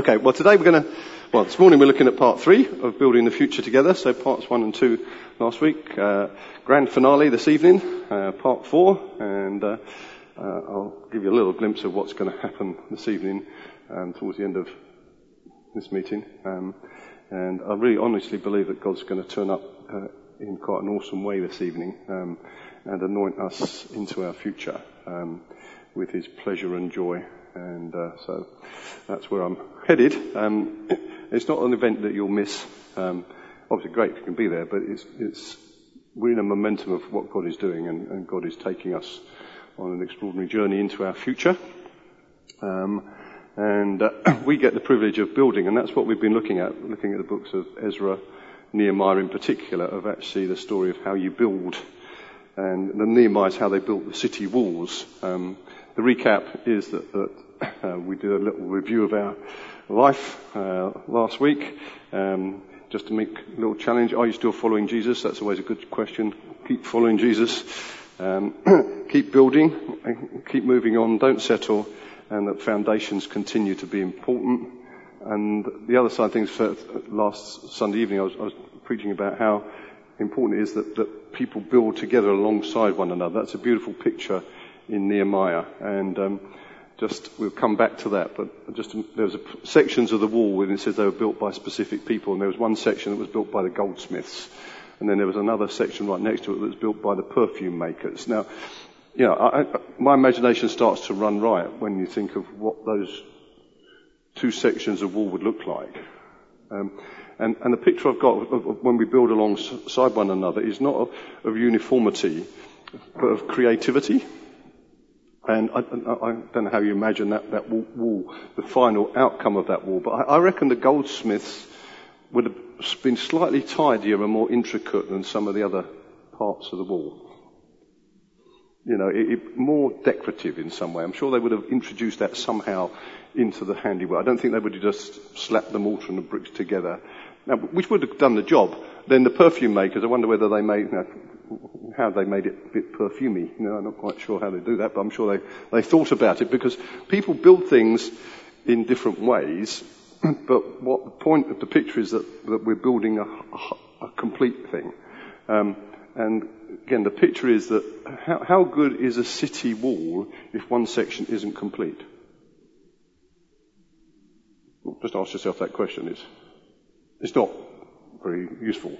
Okay, well today we're going to, well this morning we're looking at part three of building the future together. So parts one and two last week. Uh, grand finale this evening, uh, part four, and uh, uh I'll give you a little glimpse of what's going to happen this evening um, towards the end of this meeting. Um, and I really honestly believe that God's going to turn up uh, in quite an awesome way this evening um, and anoint us into our future um, with His pleasure and joy and uh, so that's where I'm headed. Um, it's not an event that you'll miss. Um, obviously, great if you can be there, but it's, it's we're in a momentum of what God is doing, and, and God is taking us on an extraordinary journey into our future. Um, and uh, we get the privilege of building, and that's what we've been looking at, looking at the books of Ezra, Nehemiah in particular, of actually the story of how you build. And the Nehemiah is how they built the city walls. Um, the recap is that, that uh, we did a little review of our life uh, last week. Um, just to make a little challenge, are you still following Jesus? That's always a good question. Keep following Jesus. Um, keep building. Keep moving on. Don't settle. And that foundations continue to be important. And the other side of things, for last Sunday evening, I was, I was preaching about how important it is that, that people build together alongside one another. That's a beautiful picture in Nehemiah. And um, just we'll come back to that. But just there was a, sections of the wall and it says they were built by specific people, and there was one section that was built by the goldsmiths, and then there was another section right next to it that was built by the perfume makers. Now, you know, I, I, my imagination starts to run riot when you think of what those two sections of wall would look like. Um, and, and, the picture I've got of, of when we build alongside one another is not of, of uniformity, but of creativity. And I, I, don't know how you imagine that, that wall, the final outcome of that wall, but I, I reckon the goldsmiths would have been slightly tidier and more intricate than some of the other parts of the wall. You know, it, it, more decorative in some way. I'm sure they would have introduced that somehow into the handiwork. I don't think they would have just slapped the mortar and the bricks together, now, which would have done the job. Then the perfume makers, I wonder whether they made, you know, how they made it a bit perfumey. You know, I'm not quite sure how they do that, but I'm sure they, they thought about it because people build things in different ways. But what the point of the picture is that, that we're building a, a, complete thing. Um, and again, the picture is that how, how good is a city wall if one section isn't complete? Just ask yourself that question. It's, it's not very useful.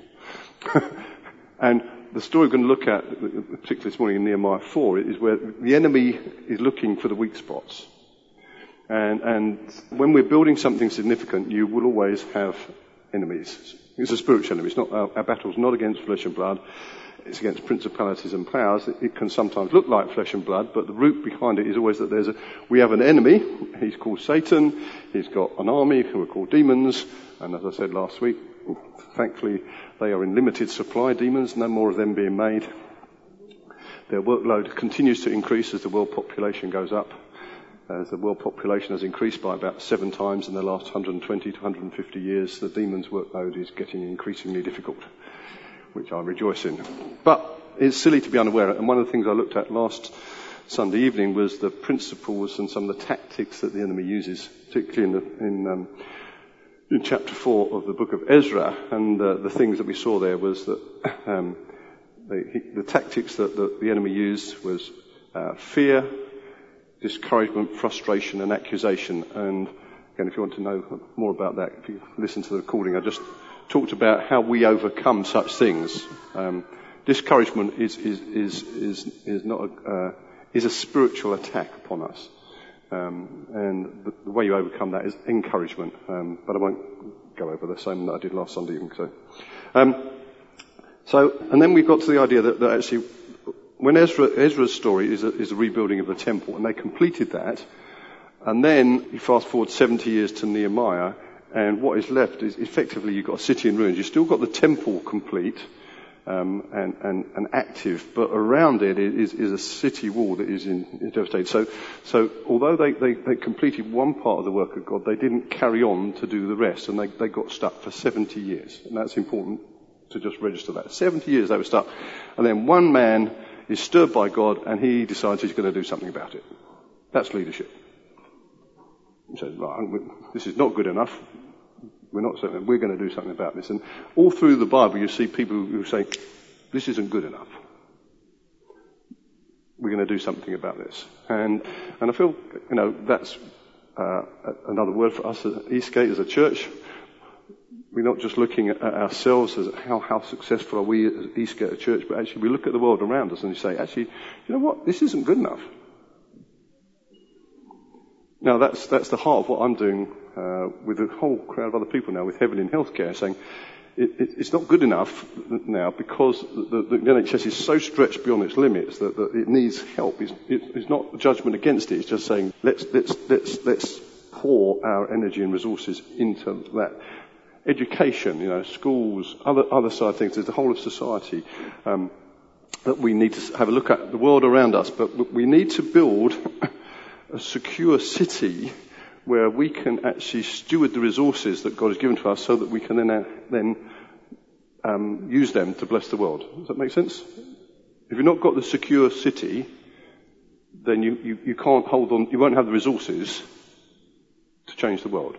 and the story we're going to look at, particularly this morning in Nehemiah 4, is where the enemy is looking for the weak spots. And, and when we're building something significant, you will always have enemies. It's a spiritual enemy. It's not, our, our battle's not against flesh and blood. It's against principalities and powers. It, can sometimes look like flesh and blood, but the root behind it is always that there's a, we have an enemy. He's called Satan. He's got an army who are called demons. And as I said last week, thankfully they are in limited supply, demons, no more of them being made. Their workload continues to increase as the world population goes up. As the world population has increased by about seven times in the last 120 to 150 years, the demon's workload is getting increasingly difficult, which I rejoice in. But it's silly to be unaware, and one of the things I looked at last Sunday evening was the principles and some of the tactics that the enemy uses, particularly in, the, in um, in chapter 4 of the book of Ezra, and uh, the things that we saw there was that um, the, the, tactics that the, the, enemy used was uh, fear, discouragement, frustration, and accusation. And again, if you want to know more about that, if you listen to the recording, I just talked about how we overcome such things. Um, discouragement is is is is, is not a, uh, is a spiritual attack upon us. Um, and the, the, way you overcome that is encouragement. Um, but I won't go over the same that I did last Sunday evening. So, um, so and then we've got to the idea that, that actually, when Ezra, Ezra's story is, a, is rebuilding of the temple, and they completed that, and then you fast forward 70 years to Nehemiah, and what is left is effectively you've got a city in ruins. You've still got the temple complete, um, and, and, and, active, but around it is, is a city wall that is, in, is devastated. So, so although they, they, they, completed one part of the work of God, they didn't carry on to do the rest, and they, they got stuck for 70 years. And that's important to just register that. 70 years they were stuck. And then one man is stirred by God, and he decides he's going to do something about it. That's leadership. He said, right, this is not good enough. We're not we're going to do something about this. And all through the Bible, you see people who say, this isn't good enough. We're going to do something about this. And, and I feel, you know, that's uh, another word for us at Eastgate as a church. We're not just looking at ourselves as how, how successful are we as Eastgate Church, but actually we look at the world around us and we say, actually, you know what? This isn't good enough. Now that's, that's the heart of what I'm doing uh, with a whole crowd of other people now with Heaven in Healthcare saying, it, it, it's not good enough now because the, the, NHS is so stretched beyond its limits that, that it needs help. It's, it, it's, not a judgment against it. It's just saying let's let's let's let's pour our energy and resources into that. Education, you know, schools, other other side things. There's the whole of society um, that we need to have a look at the world around us, but we need to build a secure city where we can actually steward the resources that God has given to us so that we can then, uh, then um, use them to bless the world. Does that make sense? If you've not got the secure city, then you, you, you can't hold on, you won't have the resources to change the world.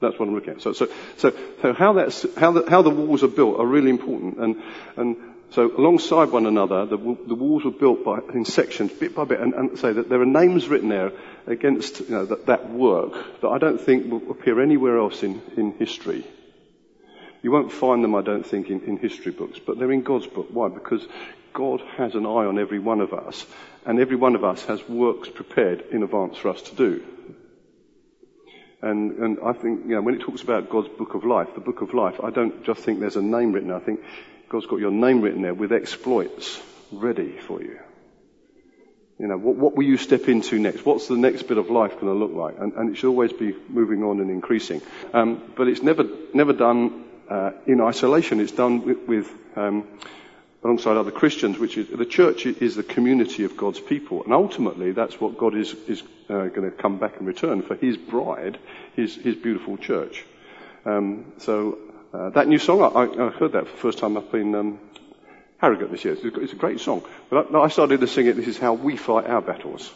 That's what I'm looking at. So, so, so, so how, that's, how, the, how the walls are built are really important. And, and so alongside one another, the, the walls were built by, in sections, bit by bit, and, and say that there are names written there against you know, that, that work that I don't think will appear anywhere else in, in history. You won't find them, I don't think, in, in history books, but they're in God's book. Why? Because God has an eye on every one of us, and every one of us has works prepared in advance for us to do. And, and I think, you know, when it talks about God's book of life, the book of life, I don't just think there's a name written. I think God's got your name written there with exploits ready for you. You know, what, what will you step into next? What's the next bit of life going to look like? And, and, it should always be moving on and increasing. Um, but it's never, never done uh, in isolation. It's done with, with um, alongside other Christians, which is the church is the community of God's people, and ultimately that's what God is is uh, going to come back and return for His bride, His His beautiful church. Um, so uh, that new song, I, I, heard that for the first time up in um, Harrogate this year. It's a, great song. But I, I started to sing it, this is how we fight our battles.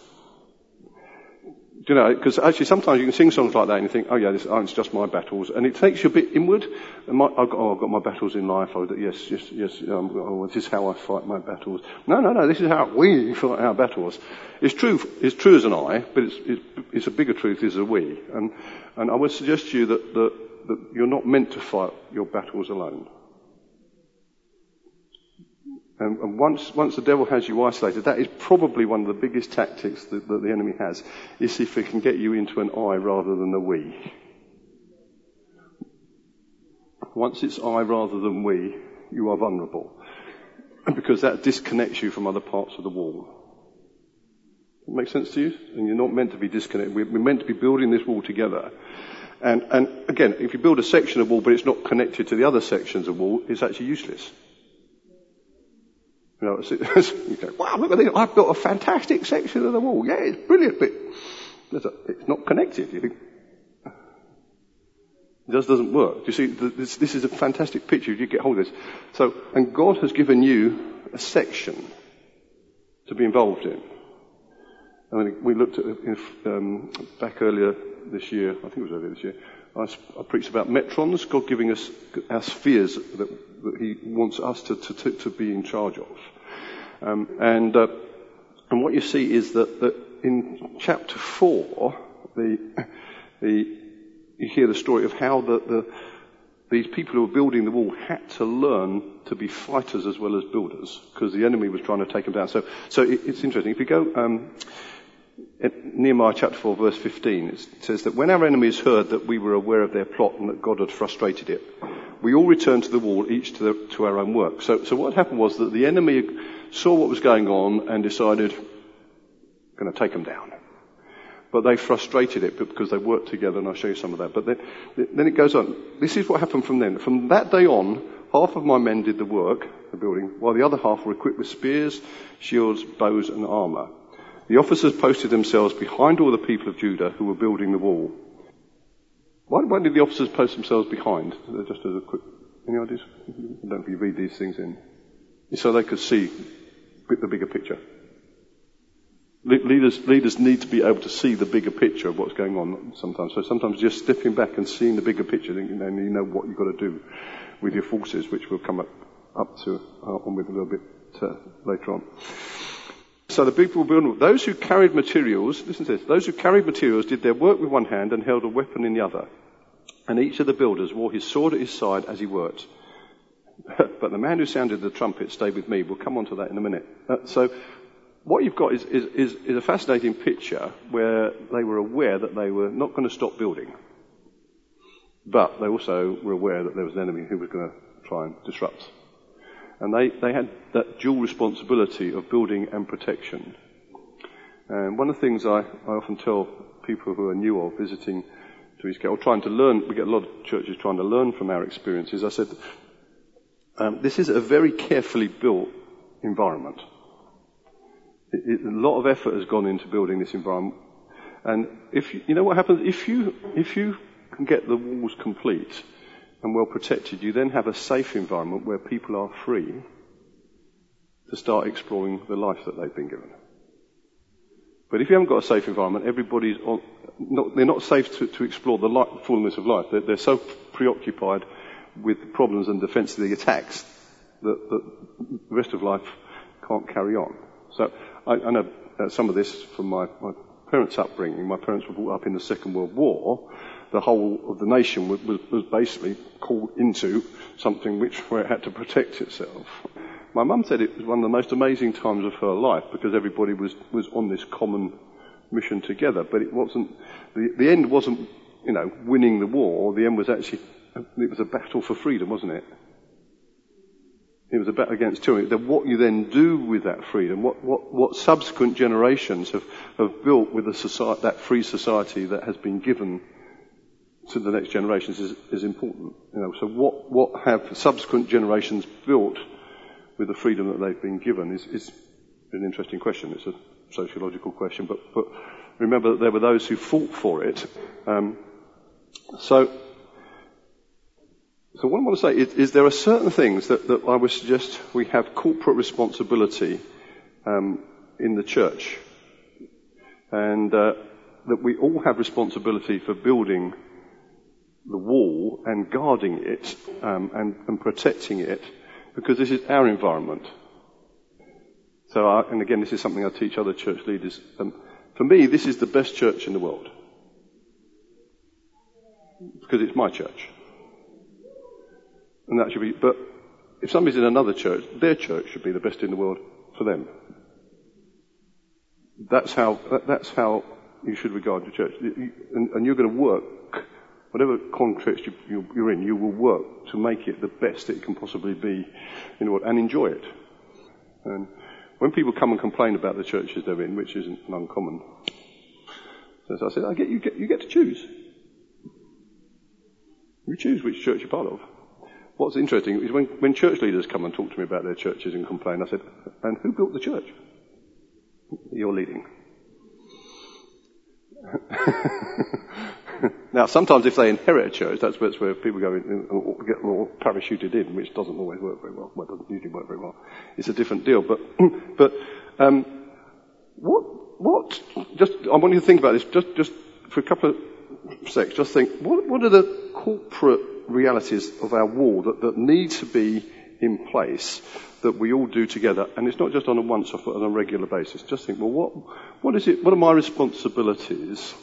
You know, because actually sometimes you can sing songs like that and you think, oh yeah, this, oh, it's just my battles. And it takes you a bit inward. My, I've, got, oh, I've got my battles in life. Oh, yes, yes, yes, um, oh, this is how I fight my battles. No, no, no, this is how we fight our battles. It's true, it's true as an I, but it's, it's, it's a bigger truth as a we. And, and I would suggest to you that, that that you're not meant to fight your battles alone. And, and once, once the devil has you isolated, that is probably one of the biggest tactics that, that the enemy has, is if it can get you into an I rather than a we. Once it's I rather than we, you are vulnerable. Because that disconnects you from other parts of the wall. Make sense to you? And you're not meant to be disconnected. We're meant to be building this wall together. And, and again, if you build a section of wall but it's not connected to the other sections of wall, it's actually useless. You know, you go, wow, look at this, I've built a fantastic section of the wall. Yeah, it's brilliant, but it's not connected. You think, it just doesn't work. You see, this, this is a fantastic picture if you get hold of this. So, and God has given you a section to be involved in. I mean, we looked at um, back earlier this year, I think it was earlier this year, I, I preached about metrons, God giving us our spheres that, that He wants us to, to, to, be in charge of. Um, and, uh, and what you see is that, that in chapter 4, the, the, you hear the story of how the, the, these people who were building the wall had to learn to be fighters as well as builders because the enemy was trying to take them down. So, so it, it's interesting. If you go um, Nehemiah chapter 4 verse 15, it says that when our enemies heard that we were aware of their plot and that God had frustrated it, we all returned to the wall, each to, the, to our own work. So, so what happened was that the enemy saw what was going on and decided, going to take them down. But they frustrated it because they worked together, and I'll show you some of that. But then, then it goes on. This is what happened from then. From that day on, half of my men did the work, the building, while the other half were equipped with spears, shields, bows, and armor. The officers posted themselves behind all the people of Judah who were building the wall. Why, why did the officers post themselves behind? Just as a quick, any ideas? I don't know if you read these things in. So they could see the bigger picture. Leaders, leaders need to be able to see the bigger picture of what's going on sometimes. So sometimes just stepping back and seeing the bigger picture, then you know what you've got to do with your forces, which we'll come up, up to uh, on with a little bit uh, later on. So the people those who carried materials, listen to this, those who carried materials did their work with one hand and held a weapon in the other. And each of the builders wore his sword at his side as he worked. but the man who sounded the trumpet stayed with me. We'll come on to that in a minute. Uh, so what you've got is, is, is, is a fascinating picture where they were aware that they were not going to stop building. But they also were aware that there was an enemy who was going to try and disrupt. And they, they had that dual responsibility of building and protection. And one of the things I, I often tell people who are new or visiting to Eastgate, or trying to learn, we get a lot of churches trying to learn from our experiences. I said, um, this is a very carefully built environment. It, it, a lot of effort has gone into building this environment. And if you, you know what happens if you if you can get the walls complete and well protected, you then have a safe environment where people are free to start exploring the life that they've been given. But if you haven't got a safe environment, everybody's on, not, they're not safe to, to explore the life, fullness of life. They're, they're so preoccupied with problems and defensively attacks that, that the rest of life can't carry on. So I, I know uh, some of this from my, my parents' upbringing. My parents were brought up in the Second World War. The whole of the nation was, was, was basically called into something which where it had to protect itself. My mum said it was one of the most amazing times of her life because everybody was, was on this common mission together. But it wasn't, the, the end wasn't, you know, winning the war. The end was actually it was a battle for freedom, wasn't it? It was a battle against tyranny. Then what you then do with that freedom, what, what, what subsequent generations have, have built with a society, that free society that has been given to the next generations is, is important. You know, so what, what have subsequent generations built with the freedom that they've been given is, is an interesting question. It's a sociological question, but, but remember that there were those who fought for it. Um, so so what I want to say is, is there are certain things that, that, I would suggest we have corporate responsibility um, in the church, and uh, that we all have responsibility for building the wall and guarding it um, and, and, protecting it, because this is our environment. So, I, and again, this is something I teach other church leaders. Um, for me, this is the best church in the world because it's my church. And that should be, but if somebody's in another church, their church should be the best in the world for them. That's how, that's how you should regard your church. And, you're going to work, whatever context you, are in, you will work to make it the best it can possibly be in order, and enjoy it. And when people come and complain about the churches they're in, which isn't uncommon, so I said, I get, you, get, you get to choose. You choose which church you're part of. What's interesting is when, when church leaders come and talk to me about their churches and complain, I said, and who built the church? You're leading. now, sometimes if they inherit a church, that's where, where people go in, and get parachuted in, which doesn't always work very well. Well, doesn't usually work very well. It's a different deal. But, but um, what, what? Just, I want you to think about this. Just, just for a couple of seconds. Just think. What, what are the corporate realities of our wall that, that need to be in place that we all do together. And it's not just on a once off, but on a regular basis. Just think, well, what, what is it, what are my responsibilities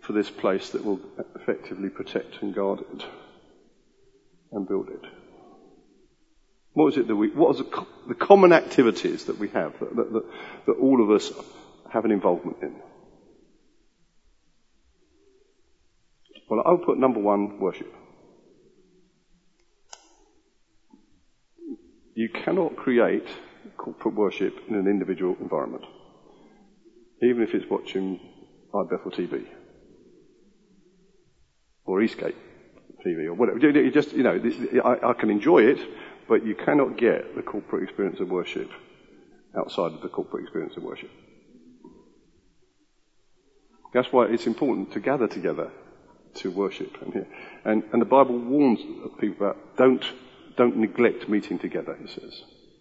for this place that will effectively protect and guard it and build it? What is it that we, what are the, the common activities that we have that, that, that, that all of us have an involvement in? Well, I'll put number one, worship. You cannot create corporate worship in an individual environment, even if it's watching iBethel TV or Eastgate TV or whatever. You just, you know, I, I can enjoy it, but you cannot get the corporate experience of worship outside of the corporate experience of worship. That's why it's important to gather together to worship. And, and, and the Bible warns people about don't don't neglect meeting together, he says.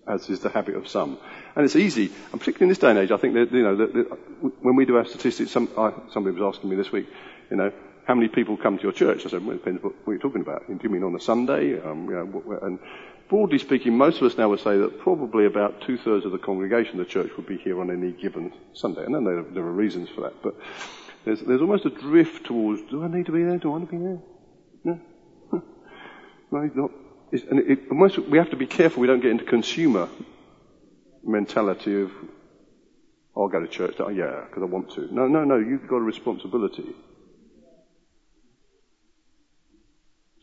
as is the habit of some. And it's easy, and particularly in this day and age, I think that, you know, that, that when we do our statistics, some, I, somebody was asking me this week, you know, how many people come to your church? I said, well, it depends what, what you're talking about. Do you mean on a Sunday? Um, you know, and broadly speaking, most of us now would say that probably about two thirds of the congregation of the church would be here on any given Sunday. And then there, there are reasons for that, but there's, there's almost a drift towards, do I need to be there? Do I want to be there? No. No, not. It's, and it, we have to be careful we don't get into consumer mentality of, I'll go to church, oh, yeah, because I want to. No, no, no, you've got a responsibility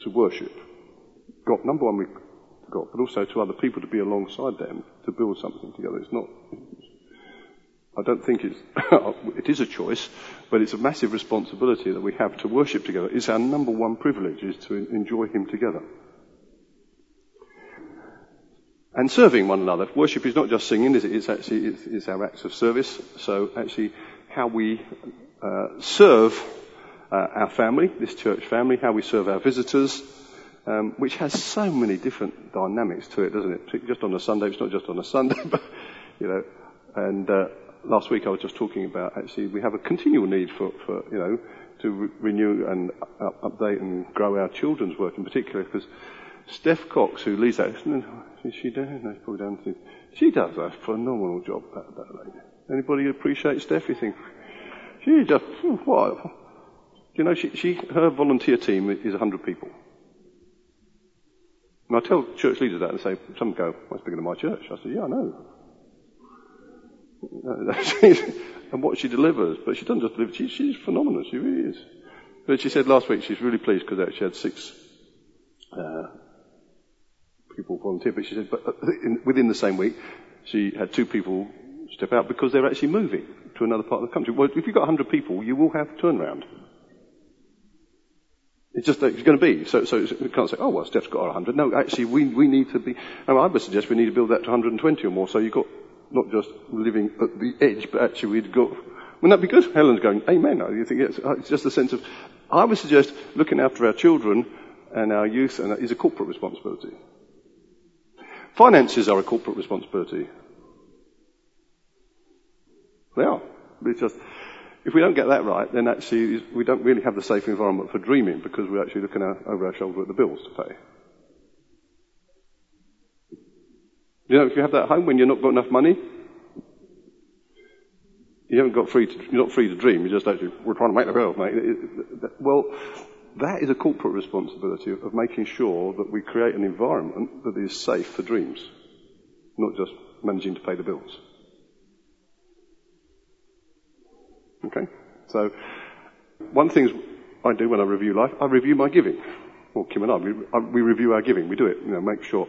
to worship. God, number one, we've got, but also to other people to be alongside them to build something together. It's not, I don't think it's, it is a choice, but it's a massive responsibility that we have to worship together. It's our number one privilege is to enjoy Him together. And serving one another. Worship is not just singing, is it? It's actually, it's, it's our acts of service. So actually, how we uh, serve uh, our family, this church family, how we serve our visitors, um, which has so many different dynamics to it, doesn't it? Just on a Sunday, it's not just on a Sunday, but, you know, and, uh, last week I was just talking about actually we have a continual need for, for you know, to re- renew and up- update and grow our children's work in particular because Steph Cox, who leads that, is she down? No, probably down to, she does a phenomenal job, that, that lady. Anybody appreciate Steph? You think, she just, what? You know, she, she, her volunteer team is 100 people. And I tell church leaders that and say, some go, it's bigger than my church. I say, yeah, I know. and what she delivers, but she doesn't just deliver, she, she's phenomenal, she really is. But she said last week she's really pleased because she had six uh, people volunteer, but she said, but uh, in, within the same week, she had two people step out because they're actually moving to another part of the country. Well, if you've got 100 people, you will have turnaround. It's just it's going to be. So, so we can't say, oh, well, Steph's got 100. No, actually, we, we need to be, and I would suggest we need to build that to 120 or more. So you've got not just living at the edge, but actually we'd go, wouldn't that be good? Helen's going, amen. You think it's, it's just a sense of, I would suggest looking after our children and our youth and is a corporate responsibility. Finances are a corporate responsibility. They are. It's just, if we don't get that right, then actually we don't really have the safe environment for dreaming because we're actually looking over our shoulder at the bills to pay. You know, if you have that at home when you're not got enough money, you haven't got free to, you're not free to dream. You just actually, we're trying to make the world, mate. Well, that is a corporate responsibility of making sure that we create an environment that is safe for dreams, not just managing to pay the bills. Okay? So, one thing I do when I review life, I review my giving. Well, Kim and I, we, uh, we review our giving. We do it, you know, make sure.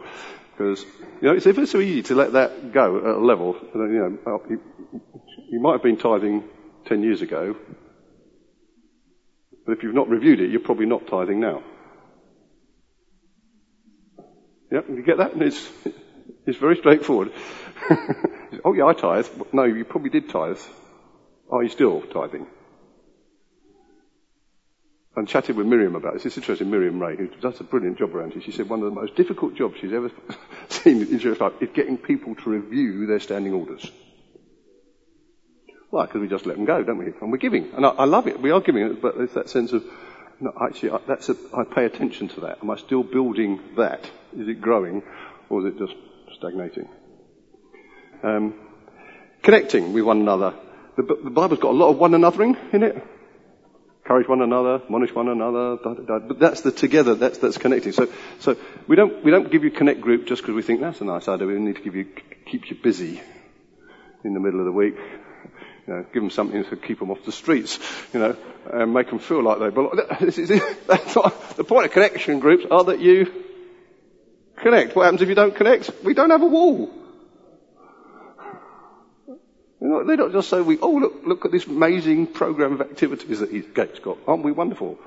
Because, you know, it's ever so easy to let that go at a level. You know, uh, you, you might have been tithing 10 years ago, but if you've not reviewed it, you're probably not tithing now. Yeah, you get that? It's, it's very straightforward. oh yeah, I tithe. No, you probably did tithe. Are you still tithing? I chatted with Miriam about this. It's interesting, Miriam Ray, who does a brilliant job around here. She said one of the most difficult jobs she's ever seen in church life is getting people to review their standing orders. Why? Because we just let them go, don't we? And we're giving. And I, I love it. We are giving it, but there's that sense of, no, actually, I, that's a, I pay attention to that. Am I still building that? Is it growing or is it just stagnating? Um, connecting with one another the, the Bible's got a lot of one anothering in it. Encourage one another, admonish one another, da, da, da. but that's the together, that's, that's connecting. So, so we don't, we don't give you connect group just because we think that's a nice idea. We need to give you, keep you busy in the middle of the week. You know, give them something to keep them off the streets, you know, and make them feel like they belong. This is, that's not, the point of connection groups are that you connect. What happens if you don't connect? We don't have a wall. They don't just say, we, oh, look, look at this amazing program of activities that Gates got. Aren't we wonderful?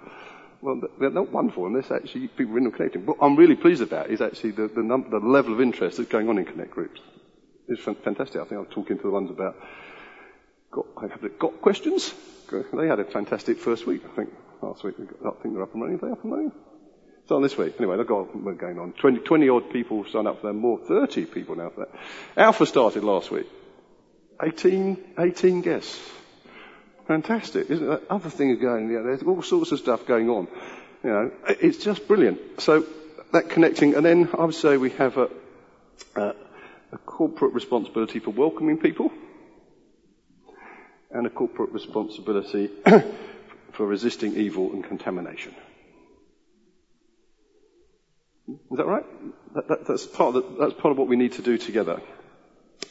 Well, they're not wonderful unless actually people are in them connecting. What I'm really pleased about is actually the, the, the level of interest that's going on in Connect groups. It's fantastic. I think I was talking to the ones about, got, have they got questions? They had a fantastic first week, I think. Last week, I think they're up and running. Are they up and running? It's on this week. Anyway, got we're going on. 20, 20 odd people signed up for that. More 30 people now for that. Alpha started last week. 18, 18 guests. Fantastic, isn't it? Other things going, yeah, there's all sorts of stuff going on. You know, it's just brilliant. So that connecting, and then I would say we have a, a, a corporate responsibility for welcoming people and a corporate responsibility for resisting evil and contamination. Is that right? That, that, that's, part of the, that's part of what we need to do together.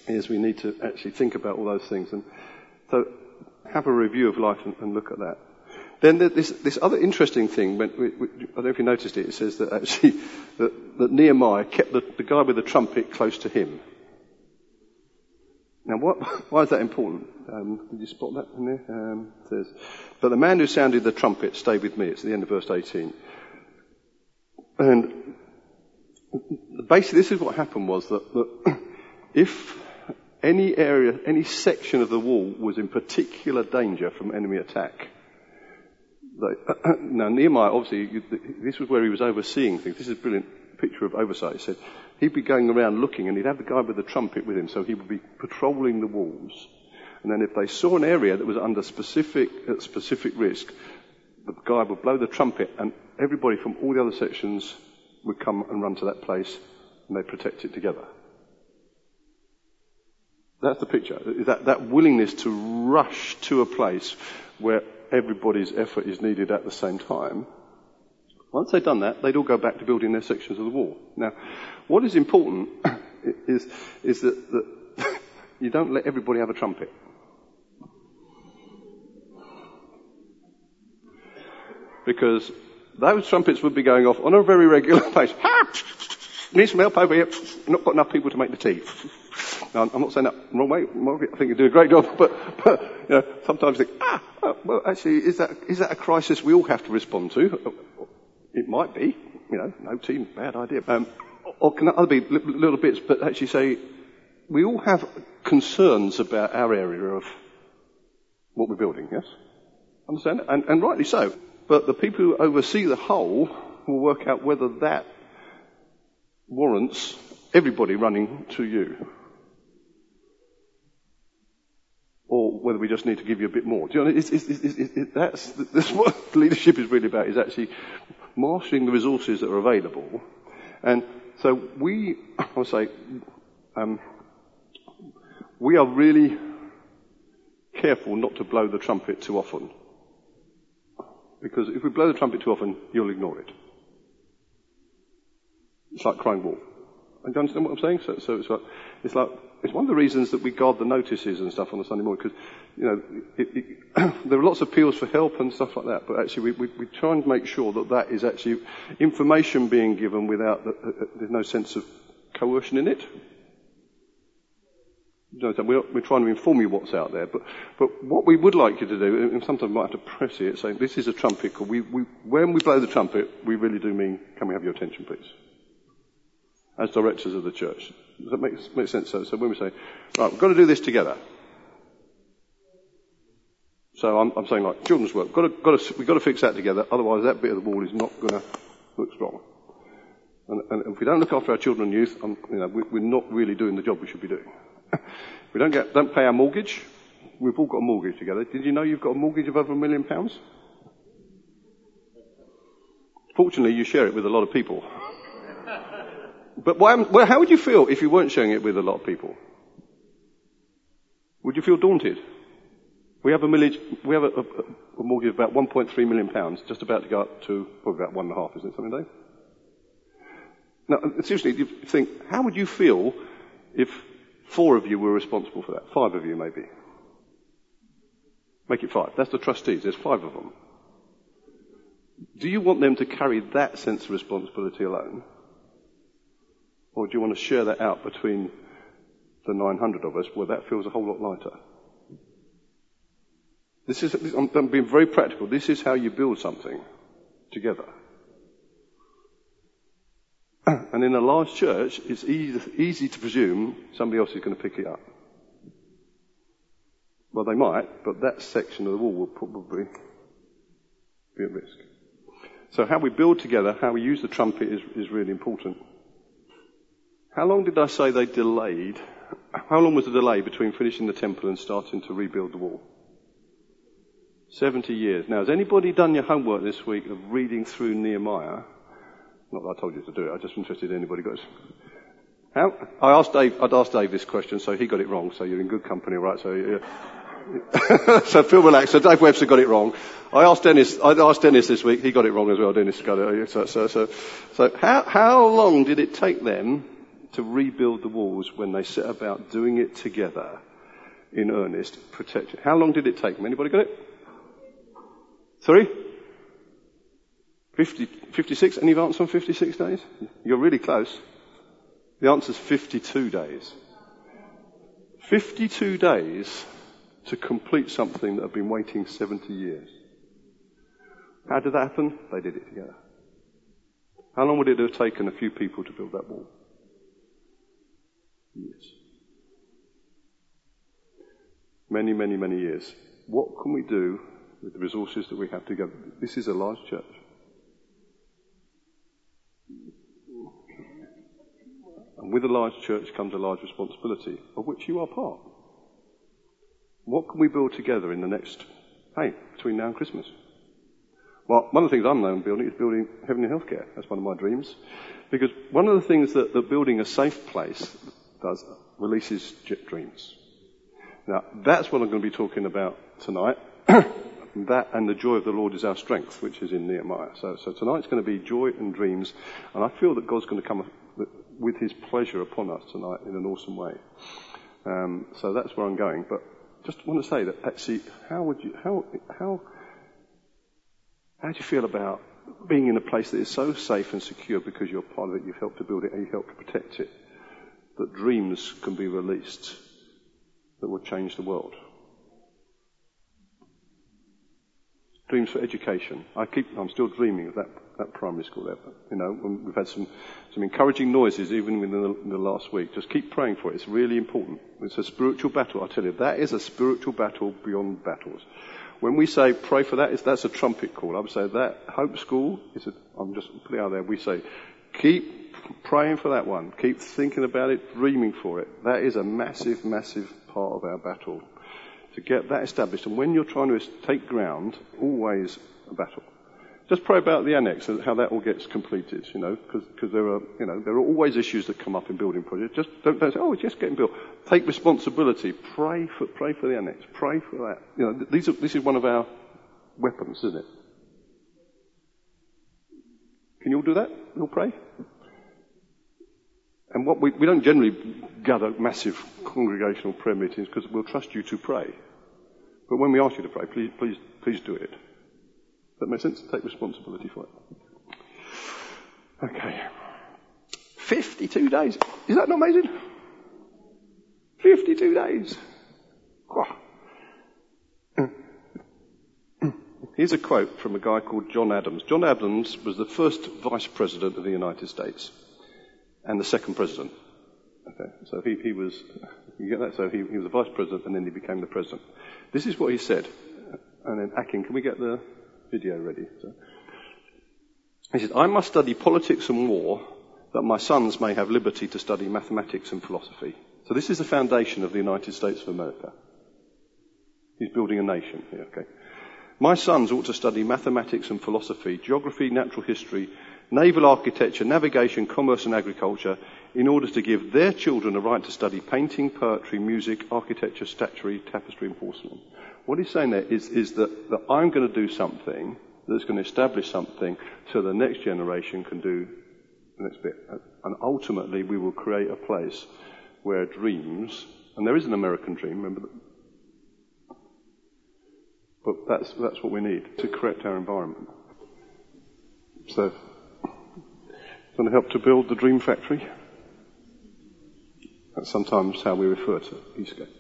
Is we need to actually think about all those things and so have a review of life and, and look at that. Then this, this other interesting thing, we, we, I don't know if you noticed it, it says that actually that, that Nehemiah kept the, the, guy with the trumpet close to him. Now, what, why is that important? Um, did you spot that in there? Um, says, but the man who sounded the trumpet stayed with me. It's the end of verse 18. And basically, this is what happened was that, that if any area, any section of the wall was in particular danger from enemy attack, now Nehemiah, obviously, this was where he was overseeing things. This is brilliant picture of oversight. He said he'd be going around looking, and he'd have the guy with the trumpet with him, so he would be patrolling the walls. And then if they saw an area that was under specific at specific risk, the guy would blow the trumpet, and everybody from all the other sections would come and run to that place, and they'd protect it together. That's the picture. That, that willingness to rush to a place where everybody's effort is needed at the same time. Once they've done that, they'd all go back to building their sections of the wall. Now, what is important is, is that, that you don't let everybody have a trumpet. Because those trumpets would be going off on a very regular basis. Need some help over here. Not got enough people to make the tea. Now, I'm not saying that wrong way. I think you do a great job, but, but you know, sometimes you think, ah, uh, well, actually, is that is that a crisis we all have to respond to? It might be. You know, no team, bad idea. Um, or can other be little bits, but actually say we all have concerns about our area of what we're building. Yes, understand, and, and rightly so. But the people who oversee the whole will work out whether that warrants everybody running to you. Or whether we just need to give you a bit more. Do you know, it's, it's, it's, that's, that's what leadership is really about, is actually marshalling the resources that are available. And so we, I would say, um, we are really careful not to blow the trumpet too often. Because if we blow the trumpet too often, you'll ignore it. It's like crying wolf. Do you understand what I'm saying? So, so it's like, it's like, it's one of the reasons that we guard the notices and stuff on a Sunday morning because, you know, it, it, there are lots of appeals for help and stuff like that, but actually we, we, we try and make sure that that is actually information being given without, the, uh, there's no sense of coercion in it. We're, we're trying to inform you what's out there, but, but what we would like you to do, and sometimes we might have to press it, saying this is a trumpet call. We, we, when we blow the trumpet, we really do mean, can we have your attention, please? As directors of the church. Does that make, make sense? So, so when we say, right, we've got to do this together. So I'm, I'm saying like children's work, got to, got to, we've got to fix that together, otherwise that bit of the wall is not going to look strong. And, and, if we don't look after our children and youth, um, you know, we, we're not really doing the job we should be doing. we don't get, don't pay our mortgage. We've all got a mortgage together. Did you know you've got a mortgage of over a million pounds? Fortunately, you share it with a lot of people. But well, how would you feel if you weren't sharing it with a lot of people? Would you feel daunted? We have a, millage, we have a, a, a mortgage of about 1.3 million pounds, just about to go up to probably about one and a half, isn't it, something, Dave? Now, seriously, you think, how would you feel if four of you were responsible for that? Five of you, maybe. Make it five. That's the trustees. There's five of them. Do you want them to carry that sense of responsibility alone? Do you want to share that out between the 900 of us where that feels a whole lot lighter? This is, I'm being very practical. This is how you build something together. And in a large church, it's easy, easy to presume somebody else is going to pick it up. Well, they might, but that section of the wall will probably be at risk. So how we build together, how we use the trumpet is, is really important. How long did I say they delayed? How long was the delay between finishing the temple and starting to rebuild the wall? 70 years. Now, has anybody done your homework this week of reading through Nehemiah? Not that I told you to do it, I'm just interested in anybody goes. How? I asked Dave, I'd asked Dave this question, so he got it wrong, so you're in good company, right? So, yeah. so feel relaxed. So Dave Webster got it wrong. I asked Dennis, I asked Dennis this week, he got it wrong as well, Dennis got it. So, so, so, so how, how long did it take them to rebuild the walls when they set about doing it together in earnest, protection. How long did it take them? Anybody got it? Sorry? 50, 56? Any answer on 56 days? You're really close. The answer is 52 days. 52 days to complete something that had been waiting 70 years. How did that happen? They did it together. How long would it have taken a few people to build that wall? Years. Many, many, many years. What can we do with the resources that we have together. This is a large church. And with a large church comes a large responsibility, of which you are part. What can we build together in the next, hey, between now and Christmas? Well, one of the things I'm known building is building heavenly healthcare. That's one of my dreams. Because one of the things that, that building a safe place does releases dreams. Now, that's what I'm going to be talking about tonight. that and the joy of the Lord is our strength, which is in Nehemiah. So, so tonight's going to be joy and dreams, and I feel that God's going to come with His pleasure upon us tonight in an awesome way. Um, so that's where I'm going. But just want to say that actually, how would you, how, how, how do you feel about being in a place that is so safe and secure because you're part of it, you've helped to build it, and you've helped to protect it, that dreams can be released that will change the world? dreams for education. I keep, I'm still dreaming of that, that primary school there. You know, we've had some, some encouraging noises even within the, in the last week. Just keep praying for it. It's really important. It's a spiritual battle. I tell you, that is a spiritual battle beyond battles. When we say pray for that, that's a trumpet call. I would say that Hope School is a, I'm just putting out there, we say keep praying for that one. Keep thinking about it, dreaming for it. That is a massive, massive part of our battle to get that established. And when you're trying to take ground, always a battle. Just pray about the annex and how that all gets completed, you know, because there are, you know, there are always issues that come up in building projects. Just don't, don't say, oh, it's just getting built. Take responsibility. Pray for, pray for the annex. Pray for that. You know, these are, this is one of our weapons, isn't it? Can you all do that? You all pray? And what we, we don't generally gather massive congregational prayer meetings because we'll trust you to pray. But when we ask you to pray, please, please, please do it. That makes sense? Take responsibility for it. Okay. 52 days. Is that not amazing? 52 days. Here's a quote from a guy called John Adams. John Adams was the first vice president of the United States and the second president. Okay, so he, he was, you get that? So he, he was the vice president and then he became the president. This is what he said. And then Akin, can we get the video ready? So, he said, I must study politics and war that my sons may have liberty to study mathematics and philosophy. So this is the foundation of the United States of America. He's building a nation here, okay? My sons ought to study mathematics and philosophy, geography, natural history, naval architecture, navigation, commerce and agriculture in order to give their children a right to study painting, poetry, music, architecture, statuary, tapestry and porcelain. What he's saying there is, is that, that I'm going to do something that's going to establish something so the next generation can do the next bit. And ultimately we will create a place where dreams, and there is an American dream, remember that? But that's, that's what we need to correct our environment. So, going to help to build the dream factory. That's sometimes how we refer to Eastgate.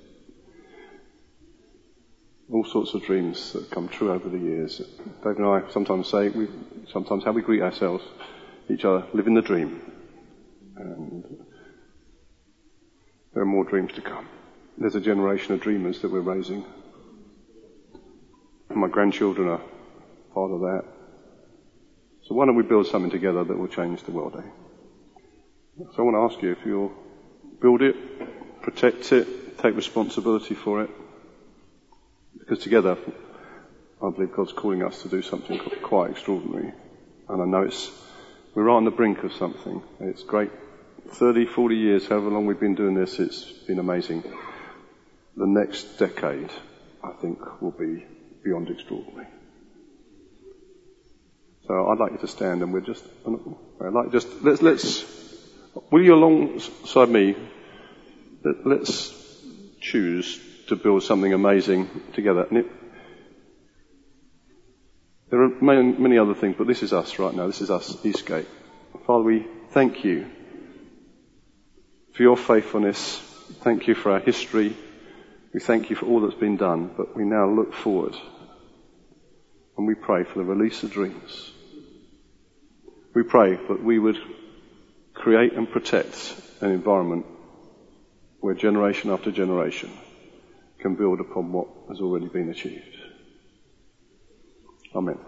All sorts of dreams that come true over the years. Dave and I sometimes say, we, sometimes how we greet ourselves, each other, living the dream. And there are more dreams to come. There's a generation of dreamers that we're raising. My grandchildren are part of that. So why don't we build something together that will change the world, eh? So I want to ask you if you'll build it, protect it, take responsibility for it. Because together, I believe God's calling us to do something quite extraordinary. And I know it's, we're right on the brink of something. It's great. 30, 40 years, however long we've been doing this, it's been amazing. The next decade, I think, will be beyond extraordinary. So I'd like you to stand and we're just, I'd like just, let's, let's, will you alongside me, let, us choose to build something amazing together. It, there are many, many other things, but this is us right now. This is us, Eastgate. Father, we thank you for your faithfulness. Thank you for our history. We thank you for all that's been done, but we now look forward and we pray for the release of dreams. We pray that we would create and protect an environment where generation after generation can build upon what has already been achieved. Amen.